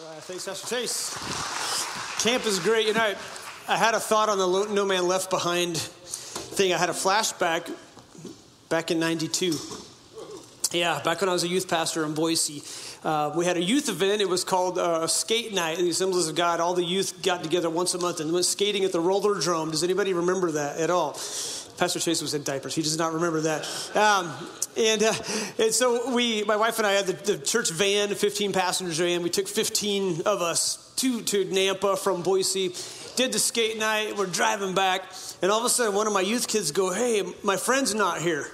Uh, thanks, Pastor Chase. Camp is great. You know, I, had a thought on the No Man Left Behind thing. I had a flashback back in 92. Yeah, back when I was a youth pastor in Boise. Uh, we had a youth event. It was called uh, Skate Night, in the Assemblies of God. All the youth got together once a month and went skating at the Rollerdrome. Does anybody remember that at all? Pastor Chase was in diapers. He does not remember that. Um, and, uh, and so we, my wife and I had the, the church van, 15 passengers van. We took 15 of us to, to Nampa from Boise, did the skate night. We're driving back. And all of a sudden, one of my youth kids go, hey, my friend's not here.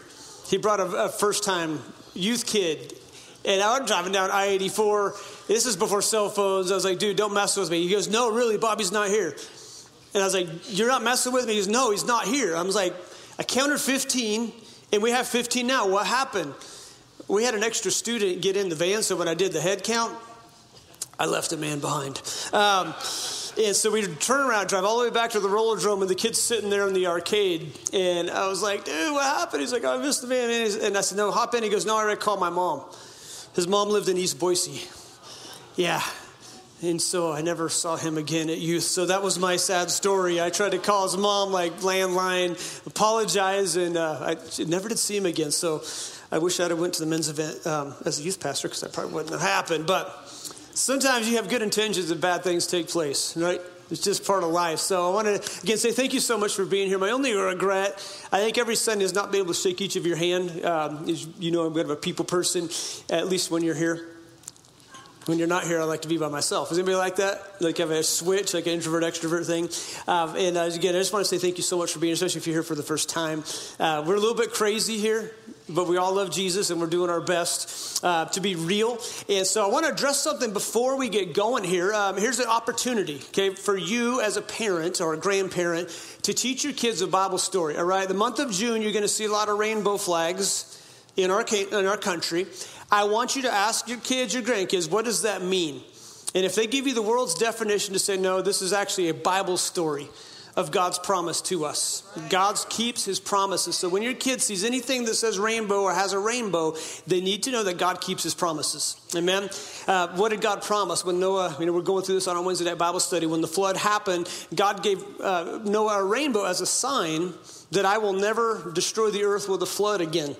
He brought a, a first time youth kid. And I was driving down I 84. This is before cell phones. I was like, dude, don't mess with me. He goes, no, really, Bobby's not here. And I was like, you're not messing with me? He goes, no, he's not here. I was like, I counted 15, and we have 15 now. What happened? We had an extra student get in the van, so when I did the head count, I left a man behind. Um, and so we turn around, drive all the way back to the Rollerdrome, and the kid's sitting there in the arcade. And I was like, dude, what happened? He's like, oh, I missed the van. And I said, no, hop in. He goes, no, I already called my mom. His mom lived in East Boise. Yeah, and so I never saw him again at youth. So that was my sad story. I tried to call his mom, like landline, apologize, and uh, I never did see him again. So I wish I'd have went to the men's event um, as a youth pastor because that probably wouldn't have happened. But sometimes you have good intentions and bad things take place, right? It's just part of life. So I want to again say thank you so much for being here. My only regret, I think every Sunday is not being able to shake each of your hand. Um, you know, I'm kind of a people person, at least when you're here. When you're not here, I like to be by myself. Is anybody like that? Like have a switch, like an introvert extrovert thing. Um, and uh, again, I just want to say thank you so much for being, especially if you're here for the first time. Uh, we're a little bit crazy here, but we all love Jesus, and we're doing our best uh, to be real. And so, I want to address something before we get going here. Um, here's an opportunity, okay, for you as a parent or a grandparent to teach your kids a Bible story. All right, the month of June, you're going to see a lot of rainbow flags in our in our country. I want you to ask your kids, your grandkids, what does that mean? And if they give you the world's definition to say, no, this is actually a Bible story of God's promise to us. God keeps his promises. So when your kid sees anything that says rainbow or has a rainbow, they need to know that God keeps his promises. Amen. Uh, what did God promise when Noah, you know, we're going through this on our Wednesday night Bible study. When the flood happened, God gave uh, Noah a rainbow as a sign that I will never destroy the earth with a flood again.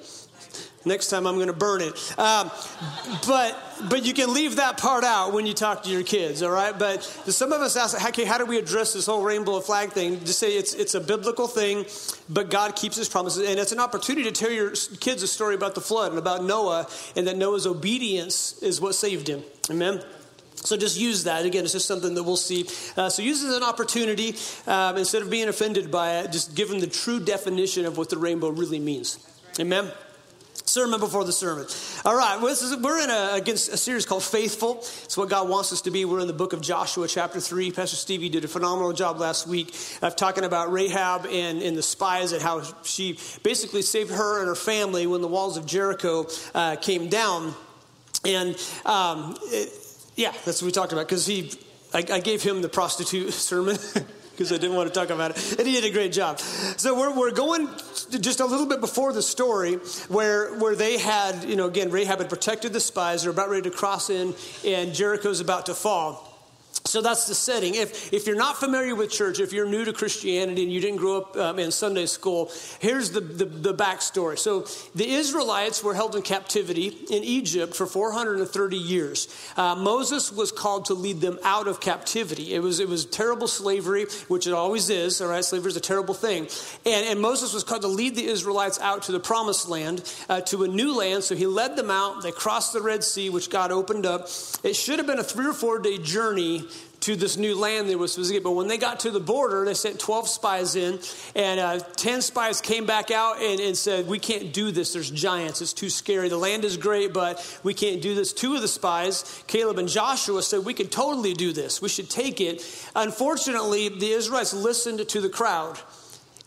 Next time I'm going to burn it. Um, but but you can leave that part out when you talk to your kids, all right? But some of us ask, okay, how do we address this whole rainbow flag thing? Just say it's it's a biblical thing, but God keeps His promises, and it's an opportunity to tell your kids a story about the flood and about Noah, and that Noah's obedience is what saved him. Amen. So just use that. Again, it's just something that we'll see. Uh, so use it as an opportunity um, instead of being offended by it. Just give them the true definition of what the rainbow really means. Amen sermon before the sermon. All right, well, is, we're in a, against a series called Faithful. It's what God wants us to be. We're in the book of Joshua, chapter 3. Pastor Stevie did a phenomenal job last week of talking about Rahab and, and the spies and how she basically saved her and her family when the walls of Jericho uh, came down. And um, it, yeah, that's what we talked about because he, I, I gave him the prostitute sermon. Because I didn't want to talk about it. And he did a great job. So we're, we're going just a little bit before the story where, where they had, you know, again, Rahab had protected the spies. They're about ready to cross in, and Jericho's about to fall. So that's the setting. If, if you're not familiar with church, if you're new to Christianity and you didn't grow up um, in Sunday school, here's the, the, the, backstory. So the Israelites were held in captivity in Egypt for 430 years. Uh, Moses was called to lead them out of captivity. It was, it was terrible slavery, which it always is, all right? Slavery is a terrible thing. And, and Moses was called to lead the Israelites out to the promised land, uh, to a new land. So he led them out. They crossed the Red Sea, which God opened up. It should have been a three or four day journey to this new land they were supposed to get. But when they got to the border, they sent 12 spies in, and uh, 10 spies came back out and, and, said, We can't do this. There's giants. It's too scary. The land is great, but we can't do this. Two of the spies, Caleb and Joshua, said, We could totally do this. We should take it. Unfortunately, the Israelites listened to the crowd.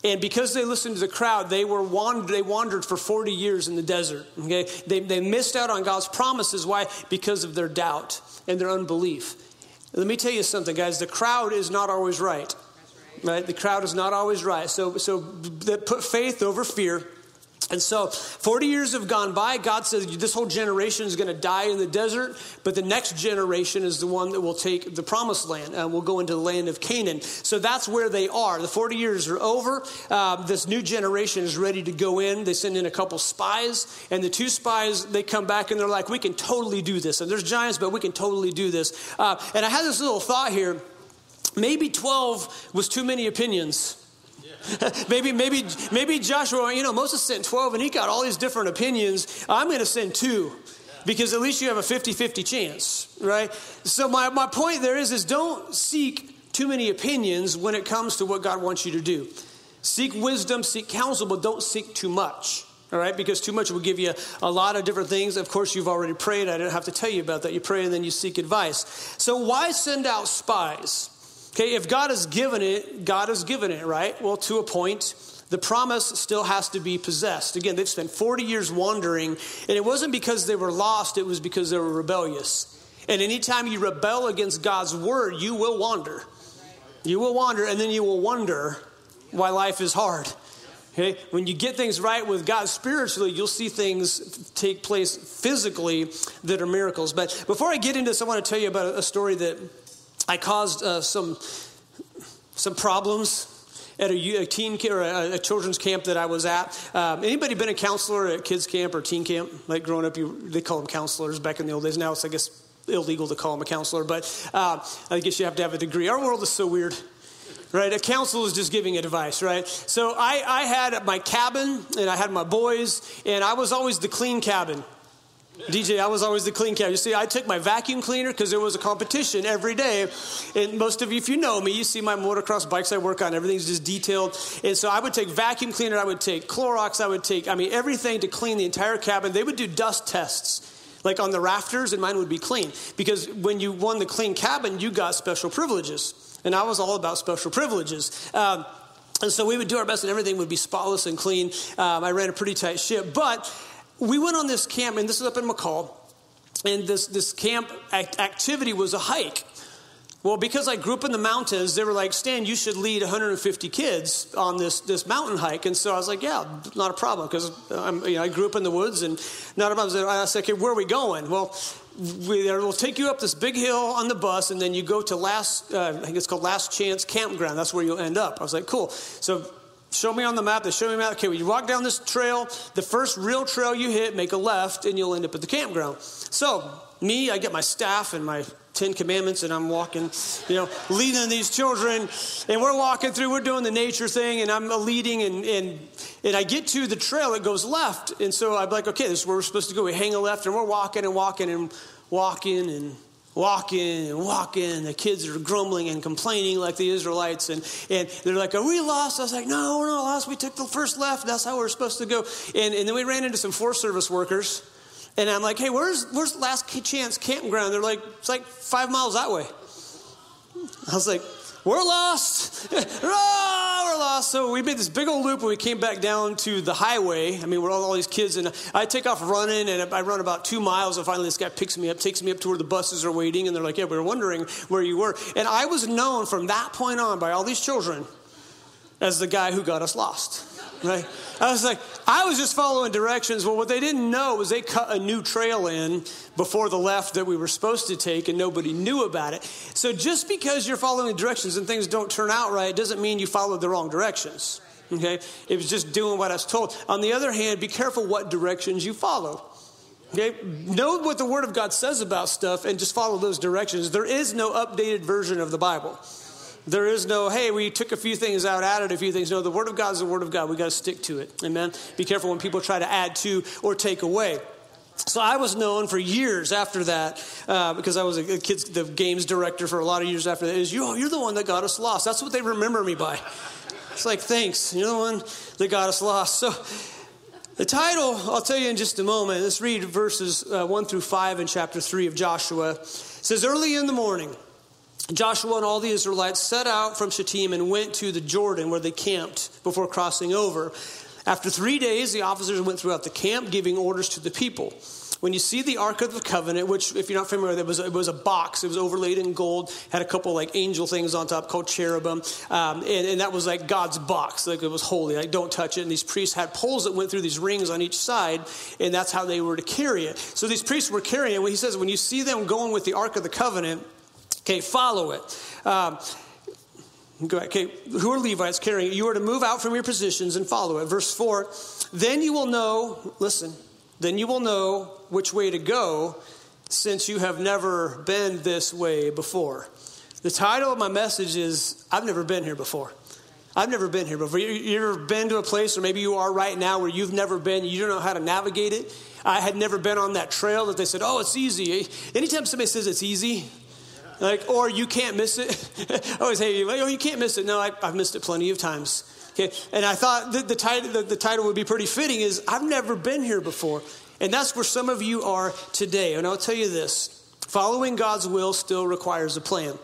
And because they listened to the crowd, they were wandered, they wandered for 40 years in the desert. Okay? They, they missed out on God's promises. Why? Because of their doubt and their unbelief. Let me tell you something, guys. The crowd is not always right. Right? The crowd is not always right. So, so put faith over fear. And so 40 years have gone by. God says this whole generation is going to die in the desert, but the next generation is the one that will take the promised land and will go into the land of Canaan. So that's where they are. The 40 years are over. Uh, this new generation is ready to go in. They send in a couple spies, and the two spies, they come back and they're like, we can totally do this. And there's giants, but we can totally do this. Uh, and I had this little thought here. Maybe 12 was too many opinions. maybe, maybe, maybe Joshua, you know, Moses sent 12 and he got all these different opinions. I'm going to send two because at least you have a 50 50 chance, right? So, my, my point there is, is don't seek too many opinions when it comes to what God wants you to do. Seek wisdom, seek counsel, but don't seek too much. All right, because too much will give you a lot of different things. Of course, you've already prayed. I don't have to tell you about that. You pray and then you seek advice. So, why send out spies? Okay, if God has given it, God has given it, right? Well, to a point, the promise still has to be possessed. Again, they've spent 40 years wandering, and it wasn't because they were lost, it was because they were rebellious. And anytime you rebel against God's word, you will wander. You will wander, and then you will wonder why life is hard. Okay? When you get things right with God spiritually, you'll see things take place physically that are miracles. But before I get into this, I want to tell you about a story that I caused uh, some some problems at a, teen or a, children's camp that I was at. Um, anybody been a counselor at kids camp or teen camp? Like growing up, you, they call them counselors back in the old days. Now it's I guess illegal to call them a counselor, but uh, I guess you have to have a degree. Our world is so weird. Right, a counsel is just giving advice, right? So I, I had my cabin and I had my boys, and I was always the clean cabin. DJ, I was always the clean cat. You see, I took my vacuum cleaner because there was a competition every day. And most of you, if you know me, you see my motocross bikes I work on, everything's just detailed. And so I would take vacuum cleaner, I would take Clorox, I would take, I mean, everything to clean the entire cabin. They would do dust tests like on the rafters, and mine would be clean. Because when you won the clean cabin, you got special privileges. And I was all about special privileges. Um, and so we would do our best, and everything would be spotless and clean. Um, I ran a pretty tight ship. But we went on this camp, and this is up in McCall, and this, this camp act- activity was a hike. Well, because I grew up in the mountains, they were like, Stan, you should lead 150 kids on this, this mountain hike. And so I was like, yeah, not a problem, because you know, I grew up in the woods and not a problem. I said, okay, where are we going? Well, we, will take you up this big hill on the bus, and then you go to last, uh, I think it's called Last Chance Campground. That's where you'll end up. I was like, cool. So show me on the map. They show me the map. Okay, when you walk down this trail, the first real trail you hit, make a left, and you'll end up at the campground. So, me, I get my staff and my Ten Commandments, and I'm walking, you know, leading these children, and we're walking through, we're doing the nature thing, and I'm leading, and, and, and I get to the trail, it goes left. And so I'm like, okay, this is where we're supposed to go. We hang a left, and we're walking and walking and walking and walking and walking. The kids are grumbling and complaining like the Israelites. And, and they're like, Are we lost? I was like, No, we're not lost. We took the first left. That's how we're supposed to go. And, and then we ran into some Forest Service workers. And I'm like, Hey, where's, where's Last Chance Campground? They're like, It's like five miles that way. I was like, we're lost. oh, we're lost. So we made this big old loop and we came back down to the highway. I mean, we're all, all these kids, and I take off running, and I run about two miles, and finally this guy picks me up, takes me up to where the buses are waiting, and they're like, Yeah, we were wondering where you were. And I was known from that point on by all these children as the guy who got us lost. Right? I was like, I was just following directions. Well, what they didn't know was they cut a new trail in before the left that we were supposed to take, and nobody knew about it. So just because you're following directions and things don't turn out right doesn't mean you followed the wrong directions. Okay? It was just doing what I was told. On the other hand, be careful what directions you follow. Okay? Know what the Word of God says about stuff and just follow those directions. There is no updated version of the Bible. There is no, hey, we took a few things out, added a few things. No, the Word of God is the Word of God. We got to stick to it. Amen. Be careful when people try to add to or take away. So I was known for years after that uh, because I was a kids the games director for a lot of years after that. Is you? You're the one that got us lost. That's what they remember me by. It's like thanks. You're the one that got us lost. So the title I'll tell you in just a moment. Let's read verses uh, one through five in chapter three of Joshua. It says early in the morning. Joshua and all the Israelites set out from Shittim and went to the Jordan where they camped before crossing over. After three days, the officers went throughout the camp giving orders to the people. when you see the Ark of the Covenant, which, if you're not familiar with it, was, it was a box. It was overlaid in gold, had a couple like angel things on top called cherubim. Um, and, and, that was like God's box. Like it was holy. Like don't touch it. And these priests had poles that went through these rings on each side, and that's how they were to carry it. So these priests were carrying it. When he says, when you see them going with the Ark of the Covenant, okay, follow it. Um, Okay, who are Levites carrying it? You are to move out from your positions and follow it. Verse 4 Then you will know, listen, then you will know which way to go since you have never been this way before. The title of my message is I've never been here before. I've never been here before. You, you ever been to a place, or maybe you are right now, where you've never been, you don't know how to navigate it? I had never been on that trail that they said, oh, it's easy. Anytime somebody says it's easy, like, or you can't miss it, I always say, oh, you can't miss it. No, I, I've missed it plenty of times. Okay, and I thought the, the, title, the, the title would be pretty fitting is I've never been here before. And that's where some of you are today. And I'll tell you this following God's will still requires a plan.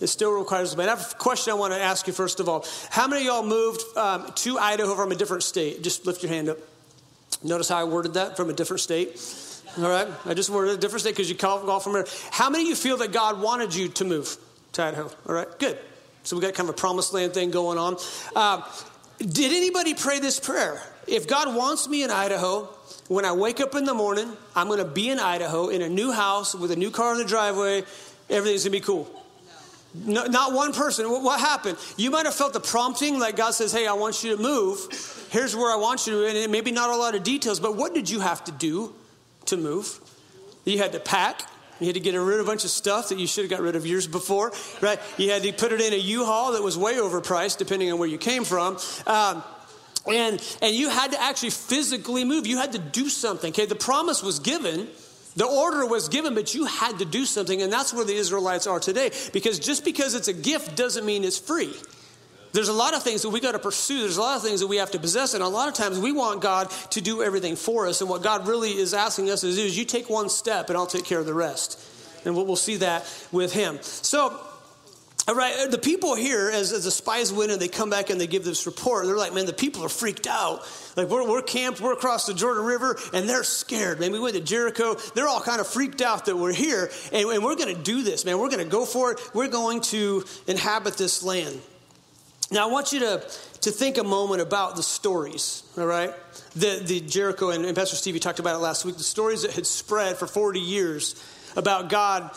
It still requires a plan. I have a question I want to ask you first of all. How many of y'all moved um, to Idaho from a different state? Just lift your hand up. Notice how I worded that from a different state. All right, I just worded a different state because you called off from there. How many of you feel that God wanted you to move to Idaho? All right, good. So we got kind of a promised land thing going on. Uh, did anybody pray this prayer? If God wants me in Idaho, when I wake up in the morning, I'm going to be in Idaho in a new house with a new car in the driveway. Everything's going to be cool. No, not one person. What happened? You might have felt the prompting, like God says, Hey, I want you to move. Here's where I want you to. And maybe not a lot of details, but what did you have to do to move? You had to pack. You had to get rid of a bunch of stuff that you should have got rid of years before, right? You had to put it in a U-Haul that was way overpriced, depending on where you came from. Um, and, and you had to actually physically move. You had to do something. Okay, the promise was given. The order was given, but you had to do something, and that's where the Israelites are today. Because just because it's a gift doesn't mean it's free. There's a lot of things that we got to pursue. There's a lot of things that we have to possess. And a lot of times we want God to do everything for us. And what God really is asking us to do is you take one step and I'll take care of the rest. And we'll see that with Him. So, all right, the people here, as, as the spies went and they come back and they give this report, they're like, man, the people are freaked out. Like, we're, we're camped, we're across the Jordan River, and they're scared. Man, we went to Jericho. They're all kind of freaked out that we're here, and, and we're going to do this, man. We're going to go for it. We're going to inhabit this land. Now, I want you to, to think a moment about the stories, all right? The, the Jericho, and, and Pastor Stevie talked about it last week, the stories that had spread for 40 years about God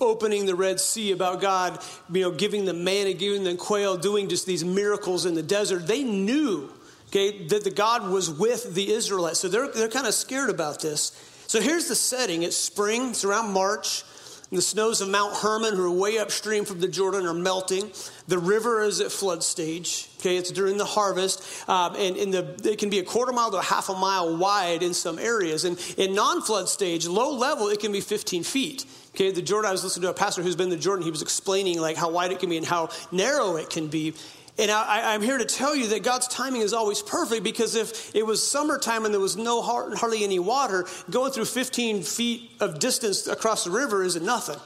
opening the Red Sea, about God, you know, giving them manna, giving them quail, doing just these miracles in the desert. They knew, okay, that the God was with the Israelites. So they're, they're kind of scared about this. So here's the setting. It's spring, it's around March. The snows of Mount Hermon, who are way upstream from the Jordan, are melting. The river is at flood stage. Okay, it's during the harvest, um, and, and the, it can be a quarter mile to a half a mile wide in some areas. And in non-flood stage, low level, it can be 15 feet. Okay, the Jordan. I was listening to a pastor who's been to Jordan. He was explaining like how wide it can be and how narrow it can be. And I, am here to tell you that God's timing is always perfect because if it was summertime and there was no hardly any water, going through 15 feet of distance across the river isn't nothing.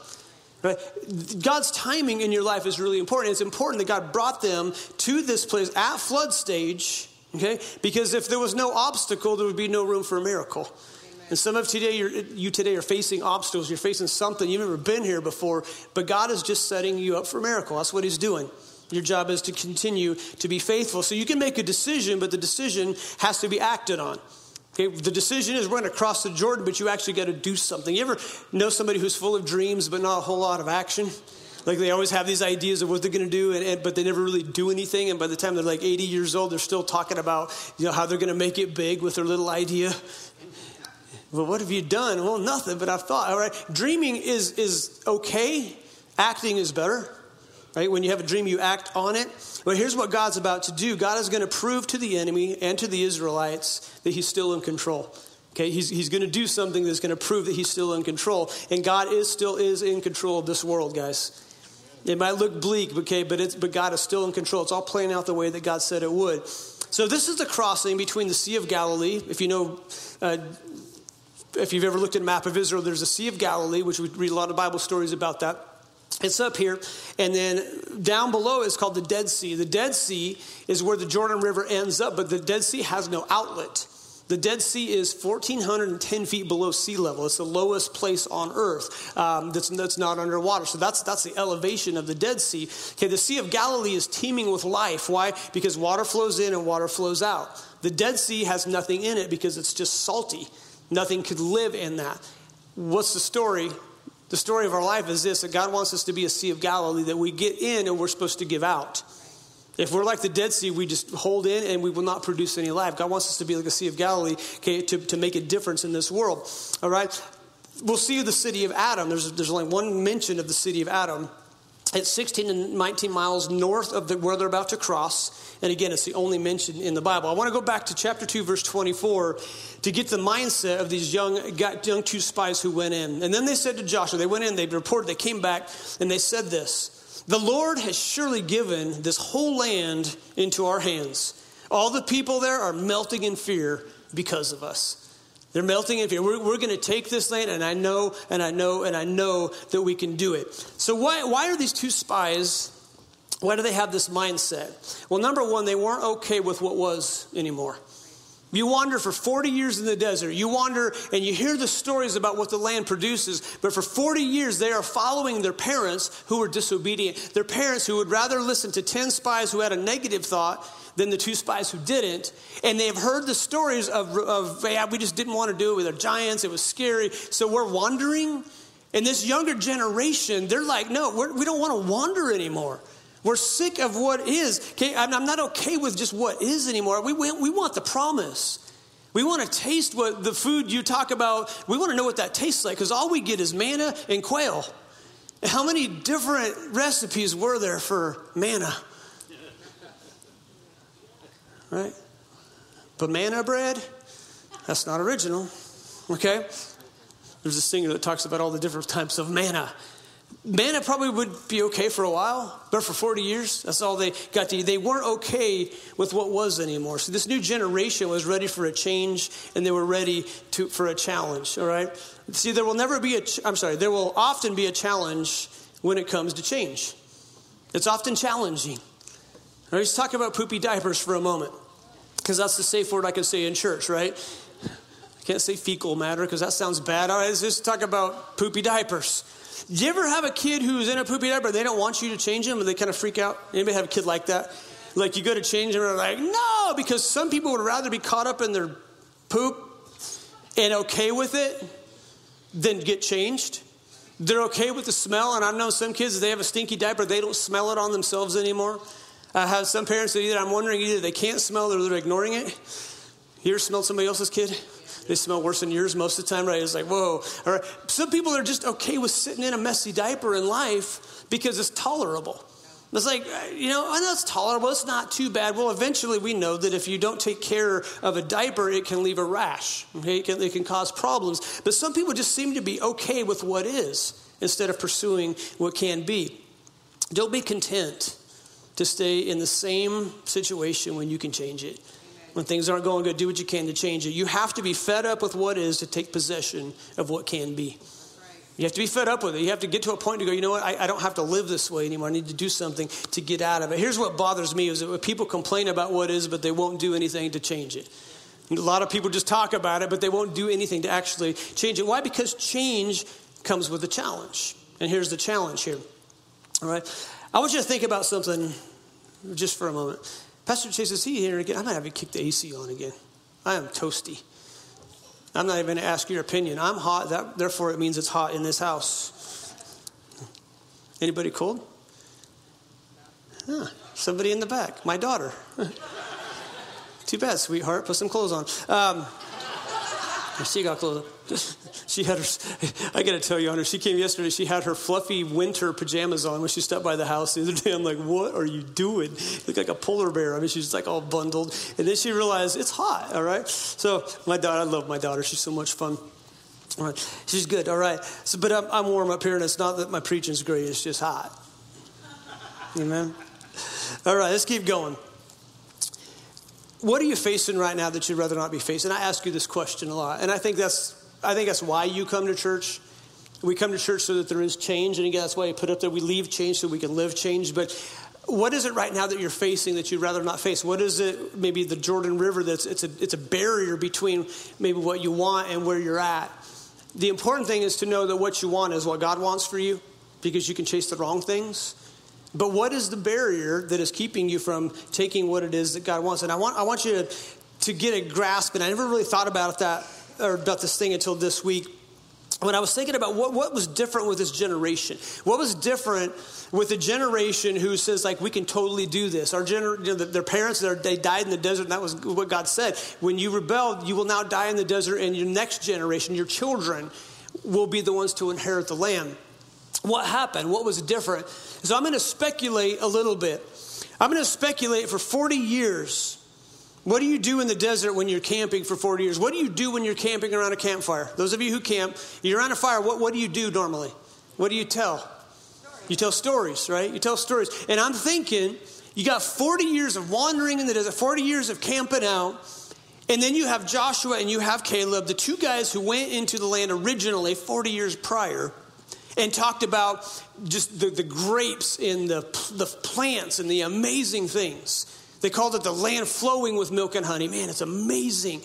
Right? God's timing in your life is really important. It's important that God brought them to this place at flood stage, okay? Because if there was no obstacle, there would be no room for a miracle. And some of today, you today are facing obstacles. You're facing something you've never been here before, but God is just setting you up for a miracle. That's what He's doing. Your job is to continue to be faithful. So you can make a decision, but the decision has to be acted on. Okay, the decision is we're going to cross the Jordan, but you actually got to do something. You ever know somebody who's full of dreams, but not a whole lot of action? Like they always have these ideas of what they're going to do, and, and, but they never really do anything. And by the time they're like 80 years old, they're still talking about you know how they're going to make it big with their little idea. Well, what have you done? Well, nothing, but I've thought. All right, dreaming is is okay. Acting is better. Right? When you have a dream, you act on it. But here's what God's about to do God is going to prove to the enemy and to the Israelites that he's still in control. Okay, he's, he's going to do something that's going to prove that he's still in control. And God is still is in control of this world, guys. It might look bleak, okay, but, it's, but God is still in control. It's all playing out the way that God said it would. So this is the crossing between the Sea of Galilee. If you know, uh, if you've ever looked at a map of Israel, there's a Sea of Galilee, which we read a lot of Bible stories about that. It's up here. And then down below is called the Dead Sea. The Dead Sea is where the Jordan River ends up, but the Dead Sea has no outlet. The Dead Sea is 1,410 feet below sea level. It's the lowest place on earth um, that's, that's not underwater. So that's, that's the elevation of the Dead Sea. Okay, the Sea of Galilee is teeming with life. Why? Because water flows in and water flows out. The Dead Sea has nothing in it because it's just salty. Nothing could live in that. What's the story? The story of our life is this that God wants us to be a Sea of Galilee that we get in and we're supposed to give out. If we're like the Dead Sea, we just hold in and we will not produce any life. God wants us to be like a Sea of Galilee okay, to, to make a difference in this world. All right? We'll see the city of Adam. There's, there's only one mention of the city of Adam. It's 16 and 19 miles north of the, where they're about to cross. And again, it's the only mention in the Bible. I want to go back to chapter 2, verse 24, to get the mindset of these young, young two spies who went in. And then they said to Joshua, they went in, they reported, they came back, and they said this the Lord has surely given this whole land into our hands. All the people there are melting in fear because of us. They're melting in fear. We're, we're going to take this land, and I know, and I know, and I know that we can do it. So, why, why are these two spies? Why do they have this mindset? Well, number one, they weren't okay with what was anymore. You wander for 40 years in the desert. You wander and you hear the stories about what the land produces, but for 40 years they are following their parents who were disobedient. Their parents who would rather listen to 10 spies who had a negative thought than the two spies who didn't. And they've heard the stories of, of yeah, we just didn't want to do it with our giants. It was scary. So we're wandering. And this younger generation, they're like, no, we do not want to wander anymore. We're sick of what is. Okay, I'm not okay with just what is anymore. We, we, we want the promise. We want to taste what the food you talk about, we want to know what that tastes like because all we get is manna and quail. How many different recipes were there for manna? Right? But manna bread, that's not original. Okay? There's a singer that talks about all the different types of manna. Manna probably would be okay for a while, but for 40 years, that's all they got to They weren't okay with what was anymore. So this new generation was ready for a change and they were ready to, for a challenge, all right? See, there will never be a, I'm sorry, there will often be a challenge when it comes to change. It's often challenging. Right, let's talk about poopy diapers for a moment, because that's the safe word I can say in church, right? I can't say fecal matter because that sounds bad. All right, let's just talk about poopy diapers. Do you ever have a kid who's in a poopy diaper? They don't want you to change them, and they kind of freak out. Anybody have a kid like that? Like you go to change them, and they're like, no, because some people would rather be caught up in their poop and okay with it than get changed. They're okay with the smell, and I know some kids, they have a stinky diaper, they don't smell it on themselves anymore. I have some parents that either I'm wondering either they can't smell or they're ignoring it. You ever smelled somebody else's kid? They smell worse than yours most of the time, right? It's like, whoa. Or some people are just okay with sitting in a messy diaper in life because it's tolerable. It's like, you know, I know it's tolerable. It's not too bad. Well, eventually we know that if you don't take care of a diaper, it can leave a rash. Okay? It, can, it can cause problems. But some people just seem to be okay with what is instead of pursuing what can be. Don't be content to stay in the same situation when you can change it when things aren't going good, do what you can to change it. You have to be fed up with what is to take possession of what can be. You have to be fed up with it. You have to get to a point to go, you know what, I, I, don't have to live this way anymore. I need to do something to get out of it. Here's what bothers me is that people complain about what is, but they won't do anything to change it. A lot of people just talk about it, but they won't do anything to actually change it. Why? Because change comes with a challenge. And here's the challenge here. All right? I want you to think about something just for a moment. Pastor Chase, is he here again? I might have to kick the AC on again. I am toasty. I'm not even going to ask your opinion. I'm hot, that, therefore it means it's hot in this house. Anybody cold? Huh, somebody in the back. My daughter. Too bad, sweetheart. Put some clothes on. Um, she got clothes she had her, I got to tell you, Hunter, she came yesterday. She had her fluffy winter pajamas on when she stepped by the house the other day. I'm like, what are you doing? You look like a polar bear. I mean, she's like all bundled. And then she realized it's hot, all right? So, my daughter, I love my daughter. She's so much fun. All right. She's good, all right. So, but I'm, I'm warm up here, and it's not that my preaching's great, it's just hot. Amen? All right, let's keep going. What are you facing right now that you'd rather not be facing? I ask you this question a lot, and I think that's I think that's why you come to church. We come to church so that there is change, and again, that's why I put up there we leave change so we can live change. But what is it right now that you're facing that you'd rather not face? What is it, maybe the Jordan River, that's it's a, it's a barrier between maybe what you want and where you're at? The important thing is to know that what you want is what God wants for you because you can chase the wrong things. But what is the barrier that is keeping you from taking what it is that God wants? And I want, I want you to, to get a grasp, and I never really thought about that or about this thing until this week when I was thinking about what, what was different with this generation, what was different with the generation who says like we can totally do this. Our gener- you know, their parents they died in the desert, and that was what God said. When you rebelled, you will now die in the desert, and your next generation, your children, will be the ones to inherit the land. What happened? What was different? So I'm going to speculate a little bit. I'm going to speculate for 40 years what do you do in the desert when you're camping for 40 years? What do you do when you're camping around a campfire? Those of you who camp, you're around a fire, what, what do you do normally? What do you tell? You tell stories, right? You tell stories. And I'm thinking, you got 40 years of wandering in the desert, 40 years of camping out, and then you have Joshua and you have Caleb, the two guys who went into the land originally 40 years prior and talked about just the, the grapes and the, the plants and the amazing things. They called it the land flowing with milk and honey. Man, it's amazing.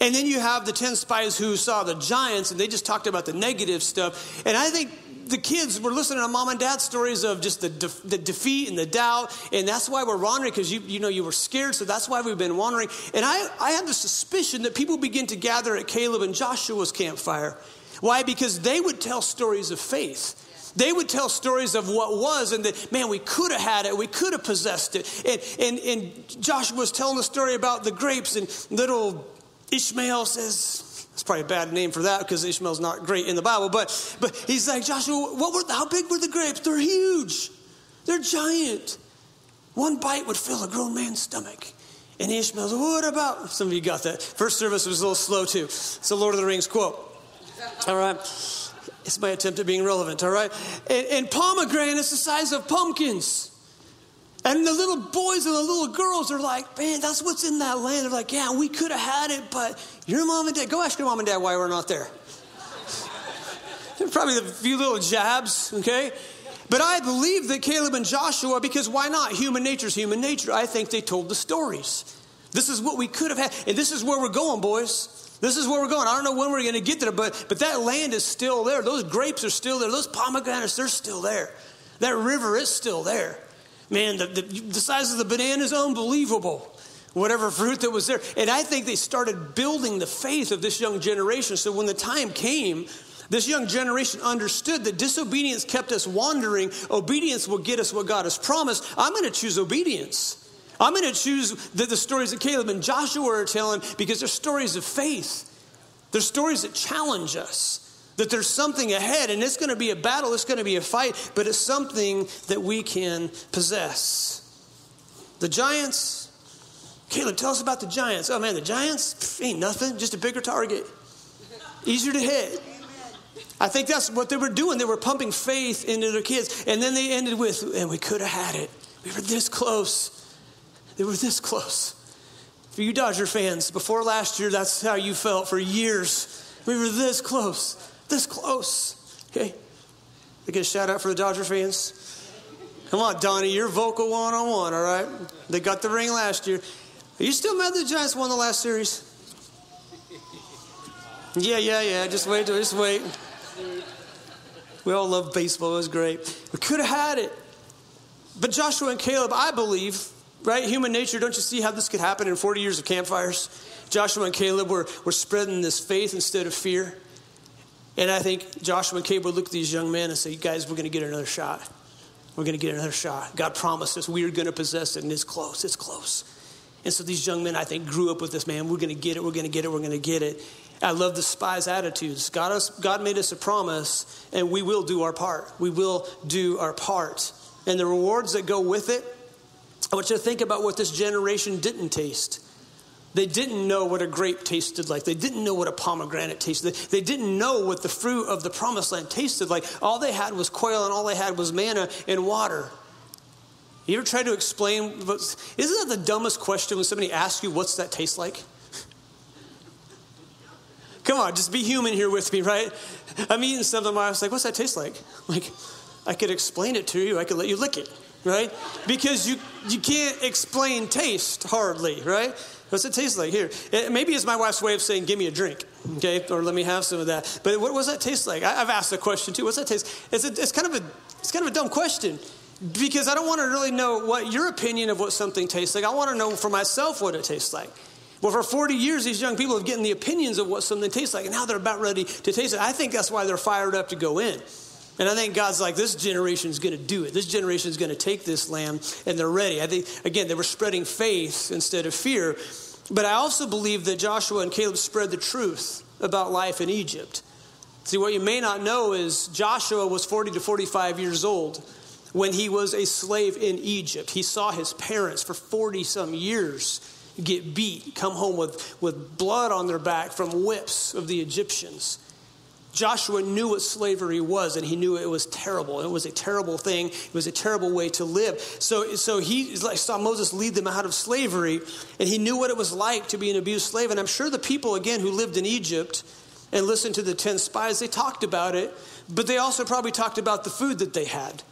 And then you have the 10 spies who saw the giants and they just talked about the negative stuff. And I think the kids were listening to mom and dad's stories of just the, de- the defeat and the doubt. And that's why we're wandering because you, you know, you were scared. So that's why we've been wandering. And I, I have the suspicion that people begin to gather at Caleb and Joshua's campfire. Why? Because they would tell stories of faith. They would tell stories of what was and that, man, we could have had it, we could have possessed it. And, and, and Joshua was telling the story about the grapes, and little Ishmael says, it's probably a bad name for that because Ishmael's not great in the Bible, but, but he's like, Joshua, what were, how big were the grapes? They're huge, they're giant. One bite would fill a grown man's stomach. And Ishmael's, what about? Some of you got that. First service was a little slow too. It's a Lord of the Rings quote. All right. It's my attempt at being relevant, all right? And, and pomegranates the size of pumpkins. And the little boys and the little girls are like, man, that's what's in that land. They're like, yeah, we could have had it, but your mom and dad, go ask your mom and dad why we're not there. Probably a few little jabs, okay? But I believe that Caleb and Joshua, because why not? Human nature is human nature. I think they told the stories. This is what we could have had, and this is where we're going, boys. This is where we're going. I don't know when we're going to get there, but, but that land is still there. Those grapes are still there. Those pomegranates, they're still there. That river is still there. Man, the, the, the size of the banana is unbelievable whatever fruit that was there. And I think they started building the faith of this young generation. So when the time came, this young generation understood that disobedience kept us wandering. Obedience will get us what God has promised. I'm going to choose obedience. I'm going to choose the, the stories that Caleb and Joshua are telling because they're stories of faith. They're stories that challenge us. That there's something ahead, and it's going to be a battle, it's going to be a fight, but it's something that we can possess. The giants, Caleb, tell us about the giants. Oh man, the giants pff, ain't nothing, just a bigger target, easier to hit. I think that's what they were doing. They were pumping faith into their kids. And then they ended with, and we could have had it. We were this close. They were this close. For you Dodger fans, before last year, that's how you felt for years. We were this close, this close. Okay? I get a shout out for the Dodger fans. Come on, Donnie, you're vocal one on one, all right? They got the ring last year. Are you still mad the Giants won the last series? Yeah, yeah, yeah. Just wait, just wait. We all love baseball. It was great. We could have had it. But Joshua and Caleb, I believe, right? Human nature, don't you see how this could happen in 40 years of campfires? Joshua and Caleb were, were spreading this faith instead of fear. And I think Joshua and Caleb would look at these young men and say, guys, we're going to get another shot. We're going to get another shot. God promised us we are going to possess it, and it's close. It's close. And so these young men, I think, grew up with this, man, we're going to get it, we're going to get it, we're going to get it. I love the spies' attitudes. God, us, God made us a promise, and we will do our part. We will do our part. And the rewards that go with it, I want you to think about what this generation didn't taste. They didn't know what a grape tasted like. They didn't know what a pomegranate tasted like. They didn't know what the fruit of the promised land tasted like. All they had was quail and all they had was manna and water. You ever try to explain? Isn't that the dumbest question when somebody asks you, what's that taste like? Come on, just be human here with me, right? I'm eating something, I was like, what's that taste like? Like, I could explain it to you, I could let you lick it. Right? Because you, you can't explain taste hardly, right? What's it taste like? Here, it, maybe it's my wife's way of saying, give me a drink, okay? Or let me have some of that. But what, does that taste like? I, have asked the question too. What's that taste? It's, a, it's, kind of a, it's kind of a dumb question because I don't want to really know what your opinion of what something tastes like. I want to know for myself what it tastes like. Well, for 40 years, these young people have gotten the opinions of what something tastes like, and now they're about ready to taste it. I think that's why they're fired up to go in. And I think God's like, this generation is going to do it. This generation is going to take this lamb, and they're ready. I think, again, they were spreading faith instead of fear. But I also believe that Joshua and Caleb spread the truth about life in Egypt. See, what you may not know is Joshua was 40 to 45 years old when he was a slave in Egypt. He saw his parents for 40 some years get beat, come home with, with blood on their back from whips of the Egyptians. Joshua knew what slavery was, and he knew it was terrible. It was a terrible thing. It was a terrible way to live. So, so he saw Moses lead them out of slavery, and he knew what it was like to be an abused slave. And I'm sure the people, again, who lived in Egypt and listened to the 10 spies, they talked about it, but they also probably talked about the food that they had.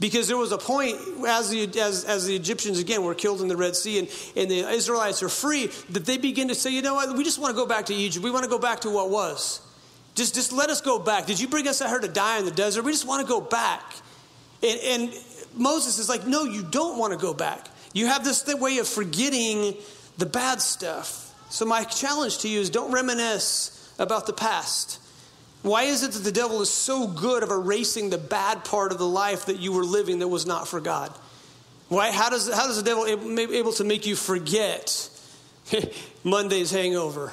Because there was a point as the, as, as the Egyptians, again, were killed in the Red Sea and, and the Israelites are free, that they begin to say, you know what, we just want to go back to Egypt. We want to go back to what was. Just, just let us go back. Did you bring us out here to die in the desert? We just want to go back. And, and Moses is like, no, you don't want to go back. You have this way of forgetting the bad stuff. So, my challenge to you is don't reminisce about the past. Why is it that the devil is so good of erasing the bad part of the life that you were living that was not for God? Why, how, does, how does the devil able to make you forget Monday's hangover?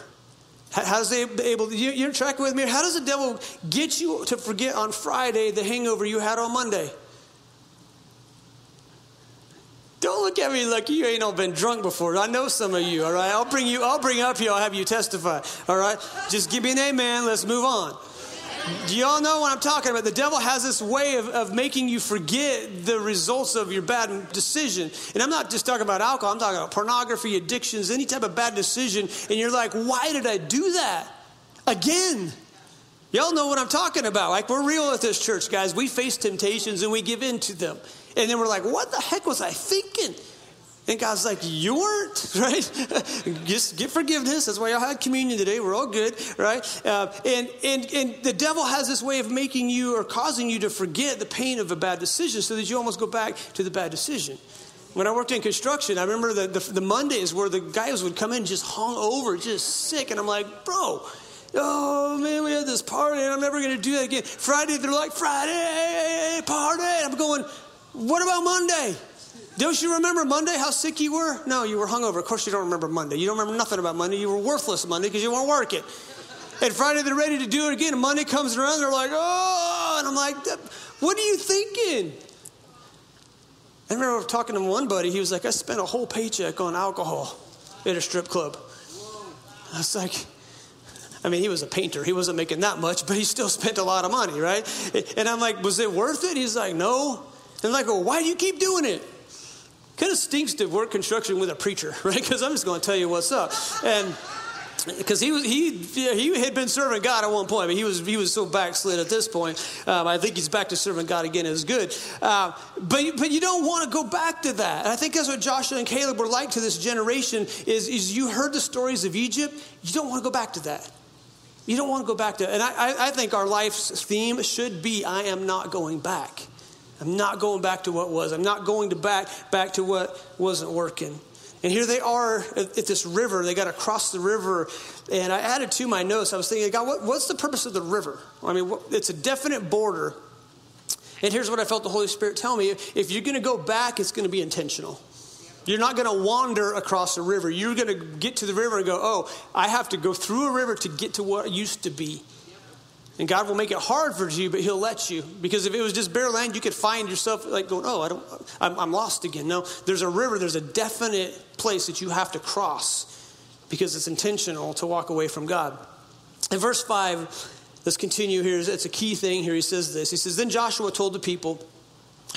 How does they able? You, you're tracking with me. How does the devil get you to forget on Friday the hangover you had on Monday? Don't look at me like you ain't all been drunk before. I know some of you. All right, I'll bring you. I'll bring up here. I'll have you testify. All right, just give me an amen. Let's move on. Do you all know what I'm talking about? The devil has this way of, of making you forget the results of your bad decision. And I'm not just talking about alcohol, I'm talking about pornography, addictions, any type of bad decision. And you're like, why did I do that? Again. Y'all know what I'm talking about. Like, we're real at this church, guys. We face temptations and we give in to them. And then we're like, what the heck was I thinking? And God's like, You weren't, right? Just get forgiveness. That's why y'all had communion today. We're all good, right? Uh, and, and, and the devil has this way of making you or causing you to forget the pain of a bad decision so that you almost go back to the bad decision. When I worked in construction, I remember the, the, the Mondays where the guys would come in just hung over, just sick. And I'm like, Bro, oh man, we had this party and I'm never going to do that again. Friday, they're like, Friday, party. I'm going, What about Monday? Don't you remember Monday how sick you were? No, you were hungover. Of course, you don't remember Monday. You don't remember nothing about Monday. You were worthless Monday because you weren't working. And Friday, they're ready to do it again. And Monday comes around, they're like, oh, and I'm like, what are you thinking? I remember talking to one buddy. He was like, I spent a whole paycheck on alcohol at a strip club. I was like, I mean, he was a painter. He wasn't making that much, but he still spent a lot of money, right? And I'm like, was it worth it? He's like, no. And I'm like, well, why do you keep doing it? Kind of stinks to work construction with a preacher, right? Because I'm just going to tell you what's up. And because he was he yeah, he had been serving God at one point, but he was he was so backslid at this point. Um, I think he's back to serving God again is good. Uh, but but you don't want to go back to that. And I think that's what Joshua and Caleb were like to this generation. Is is you heard the stories of Egypt? You don't want to go back to that. You don't want to go back to. And I I think our life's theme should be I am not going back. I'm not going back to what was. I'm not going to back back to what wasn't working. And here they are at, this river. They got to cross the river. And I added to my notes, I was thinking, God, what, what's the purpose of the river? I mean, it's a definite border. And here's what I felt the Holy Spirit tell me if you're going to go back, it's going to be intentional. You're not going to wander across a river. You're going to get to the river and go, oh, I have to go through a river to get to what used to be. And God will make it hard for you, but He'll let you. Because if it was just bare land, you could find yourself like going, "Oh, I don't, I'm, I'm lost again." No, there's a river. There's a definite place that you have to cross because it's intentional to walk away from God. In verse five, let's continue here. It's a key thing here. He says this. He says, "Then Joshua told the people,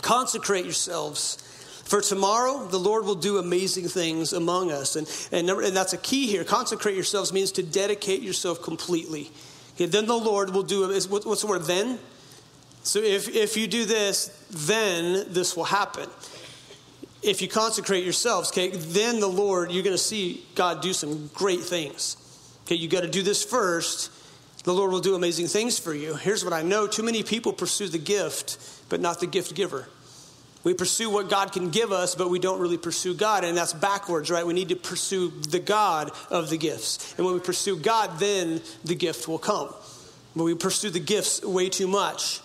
consecrate yourselves." For tomorrow, the Lord will do amazing things among us. And, and, and that's a key here. Consecrate yourselves means to dedicate yourself completely. Then the Lord will do. What's the word then? So if, if you do this, then this will happen. if you consecrate yourselves, okay, then the Lord, you're going to see God do some great things. Okay, you got to do this first. The Lord will do amazing things for you. Here's what I know too many people pursue the gift, but not the gift giver. We pursue what God can give us, but we don't really pursue God. And that's backwards, right? We need to pursue the God of the gifts. And when we pursue God, then the gift will come. But we pursue the gifts way too much.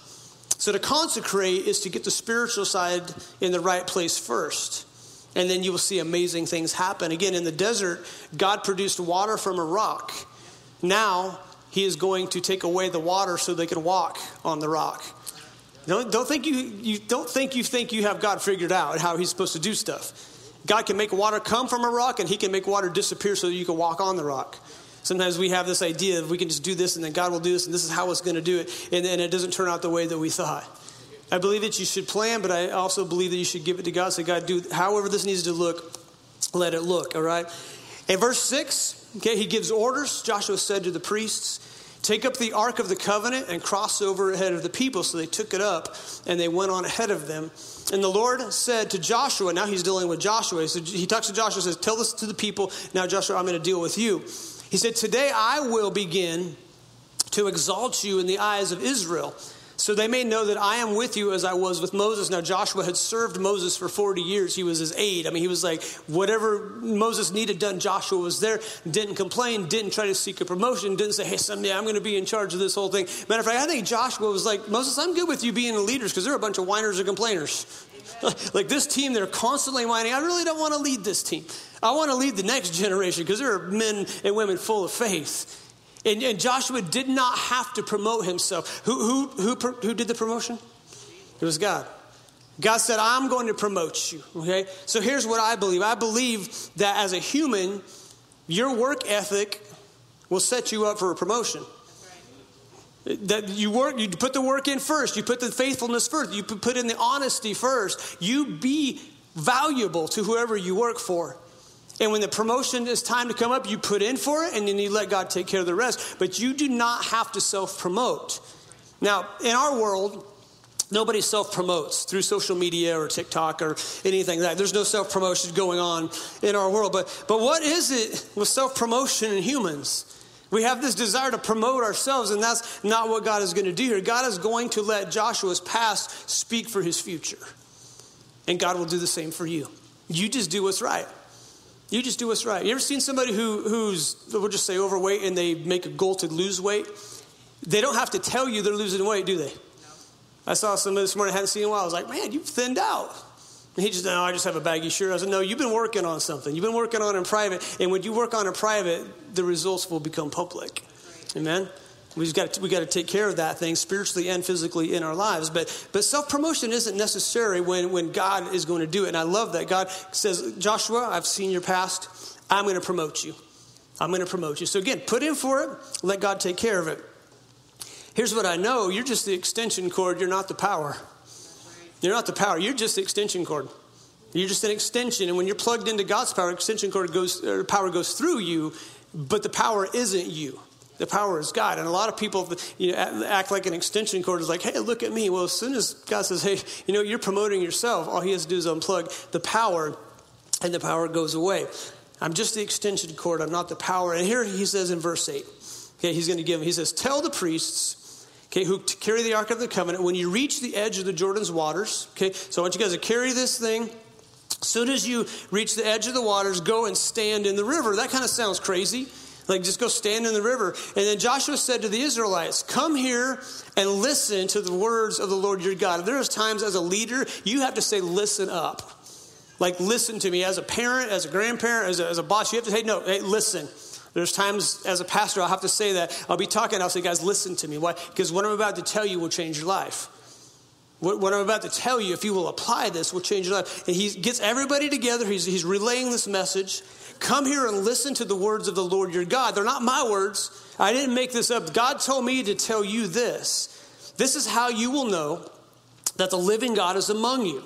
So to consecrate is to get the spiritual side in the right place first. And then you will see amazing things happen. Again, in the desert, God produced water from a rock. Now, He is going to take away the water so they can walk on the rock. Don't, don't, think you, you, don't think you think you have God figured out how He's supposed to do stuff. God can make water come from a rock, and He can make water disappear so that you can walk on the rock. Sometimes we have this idea that we can just do this and then God will do this and this is how it's going to do it, and then it doesn't turn out the way that we thought. I believe that you should plan, but I also believe that you should give it to God. Say, God, do however this needs to look, let it look, all right? In verse 6, okay, he gives orders. Joshua said to the priests, Take up the Ark of the Covenant and cross over ahead of the people. So they took it up and they went on ahead of them. And the Lord said to Joshua, now he's dealing with Joshua. So he talks to Joshua, says, Tell this to the people. Now, Joshua, I'm going to deal with you. He said, Today I will begin to exalt you in the eyes of Israel, so they may know that I am with you as I was with Moses. Now, Joshua had served Moses for 40 years. He was his aide. I mean, he was like, whatever Moses needed done, Joshua was there, didn't complain, didn't try to seek a promotion, didn't say, hey, someday I'm going to be in charge of this whole thing. Matter of fact, I think Joshua was like, Moses, I'm good with you being the leaders because they're a bunch of whiners and complainers. like this team, they're constantly whining. I really don't want to lead this team. I want to lead the next generation because there are men and women full of faith. And, and, Joshua did not have to promote himself. Who, who, who, who did the promotion? It was God. God said, I'm going to promote you. Okay? So here's what I believe I believe that as a human, your work ethic will set you up for a promotion. That you work, you put the work in first, you put the faithfulness first, you put in the honesty first. You be valuable to whoever you work for. And when the promotion is time to come up, you put in for it and then you let God take care of the rest. But you do not have to self promote. Now, in our world, nobody self promotes through social media or TikTok or anything like that. There's no self promotion going on in our world. But, but what is it with self promotion in humans? We have this desire to promote ourselves, and that's not what God is going to do here. God is going to let Joshua's past speak for his future. And God will do the same for you. You just do what's right. You just do what's right. You ever seen somebody who, who's, we'll just say overweight and they make a goal to lose weight? They don't have to tell you they're losing weight, do they? No. I saw somebody this morning I hadn't seen in a while. I was like, man, you've thinned out. And he just, no, I just have a baggy shirt. I said, no, you've been working on something. You've been working on in private. And when you work on in private, the results will become public. Right. Amen? We have got to, we got to take care of that thing spiritually and physically in our lives. But but self promotion isn't necessary when when God is going to do it. And I love that God says, Joshua, I've seen your past. I'm going to promote you. I'm going to promote you. So again, put in for it. Let God take care of it. Here's what I know: you're just the extension cord. You're not the power. You're not the power. You're just the extension cord. You're just an extension, and when you're plugged into God's power, extension cord goes, power goes through you, but the power isn't you. The power is God. And a lot of people you know, act like an extension cord is like, hey, look at me. Well, as soon as God says, hey, you know, you're promoting yourself, all he has to do is unplug the power, and the power goes away. I'm just the extension cord. I'm not the power. And here he says in verse 8, okay, he's going to give him, he says, tell the priests, okay, who carry the Ark of the Covenant, when you reach the edge of the Jordan's waters, okay, so I want you guys to carry this thing. As soon as you reach the edge of the waters, go and stand in the river. That kind of sounds crazy. Like, just go stand in the river. And then Joshua said to the Israelites, Come here and listen to the words of the Lord your God. There's times as a leader, you have to say, Listen up. Like, listen to me. As a parent, as a grandparent, as a, as a boss, you have to say, No, hey, listen. There's times as a pastor, I'll have to say that. I'll be talking, I'll say, Guys, listen to me. Why? Because what I'm about to tell you will change your life. What, what I'm about to tell you, if you will apply this, will change your life. And he gets everybody together. He's, he's relaying this message. Come here and listen to the words of the Lord your God. They're not my words. I didn't make this up. God told me to tell you this. This is how you will know that the living God is among you,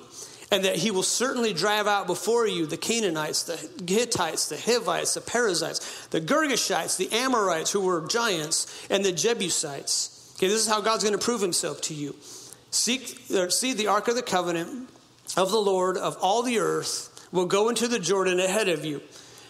and that he will certainly drive out before you the Canaanites, the Hittites, the Hivites, the Perizzites, the Girgashites, the Amorites, who were giants, and the Jebusites. Okay, this is how God's going to prove himself to you. Seek, see the ark of the covenant of the Lord of all the earth will go into the Jordan ahead of you.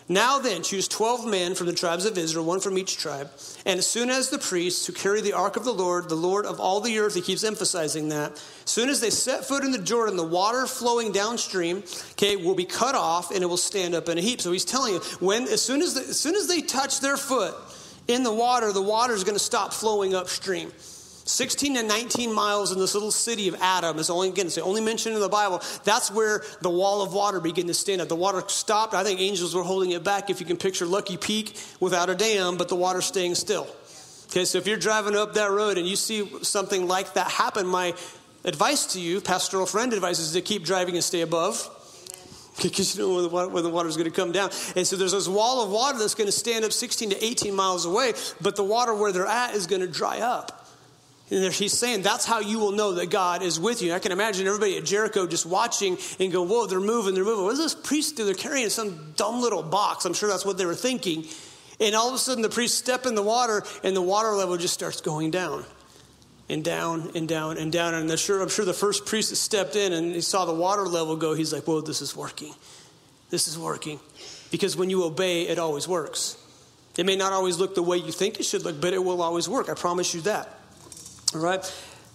Now then, choose 12 men from the tribes of Israel, one from each tribe. And as soon as the priests who carry the ark of the Lord, the Lord of all the earth, he keeps emphasizing that, as soon as they set foot in the Jordan, the water flowing downstream, okay, will be cut off and it will stand up in a heap. So he's telling you, when as soon as, the, as soon as they touch their foot in the water, the water is going to stop flowing upstream. 16 to 19 miles in this little city of Adam is only, again, it's only mentioned in the Bible. That's where the wall of water began to stand up. The water stopped. I think angels were holding it back if you can picture Lucky Peak without a dam, but the water staying still. Okay, so if you're driving up that road and you see something like that happen, my advice to you, pastoral friend advice, is to keep driving and stay above because you know the, when the water is going to come down. And so there's this wall of water that's going to stand up 16 to 18 miles away, but the water where they're at is going to dry up. And he's saying that's how you will know that God is with you. I can imagine everybody at Jericho just watching and go, Whoa, they're moving, they're moving. What does this priest do? They're carrying some dumb little box. I'm sure that's what they were thinking. And all of a sudden, the priest step in the water, and the water level just starts going down and down and down and down. And I'm sure, I'm sure the first priest that stepped in and he saw the water level go, he's like, Whoa, this is working. This is working. Because when you obey, it always works. It may not always look the way you think it should look, but it will always work. I promise you that. All right?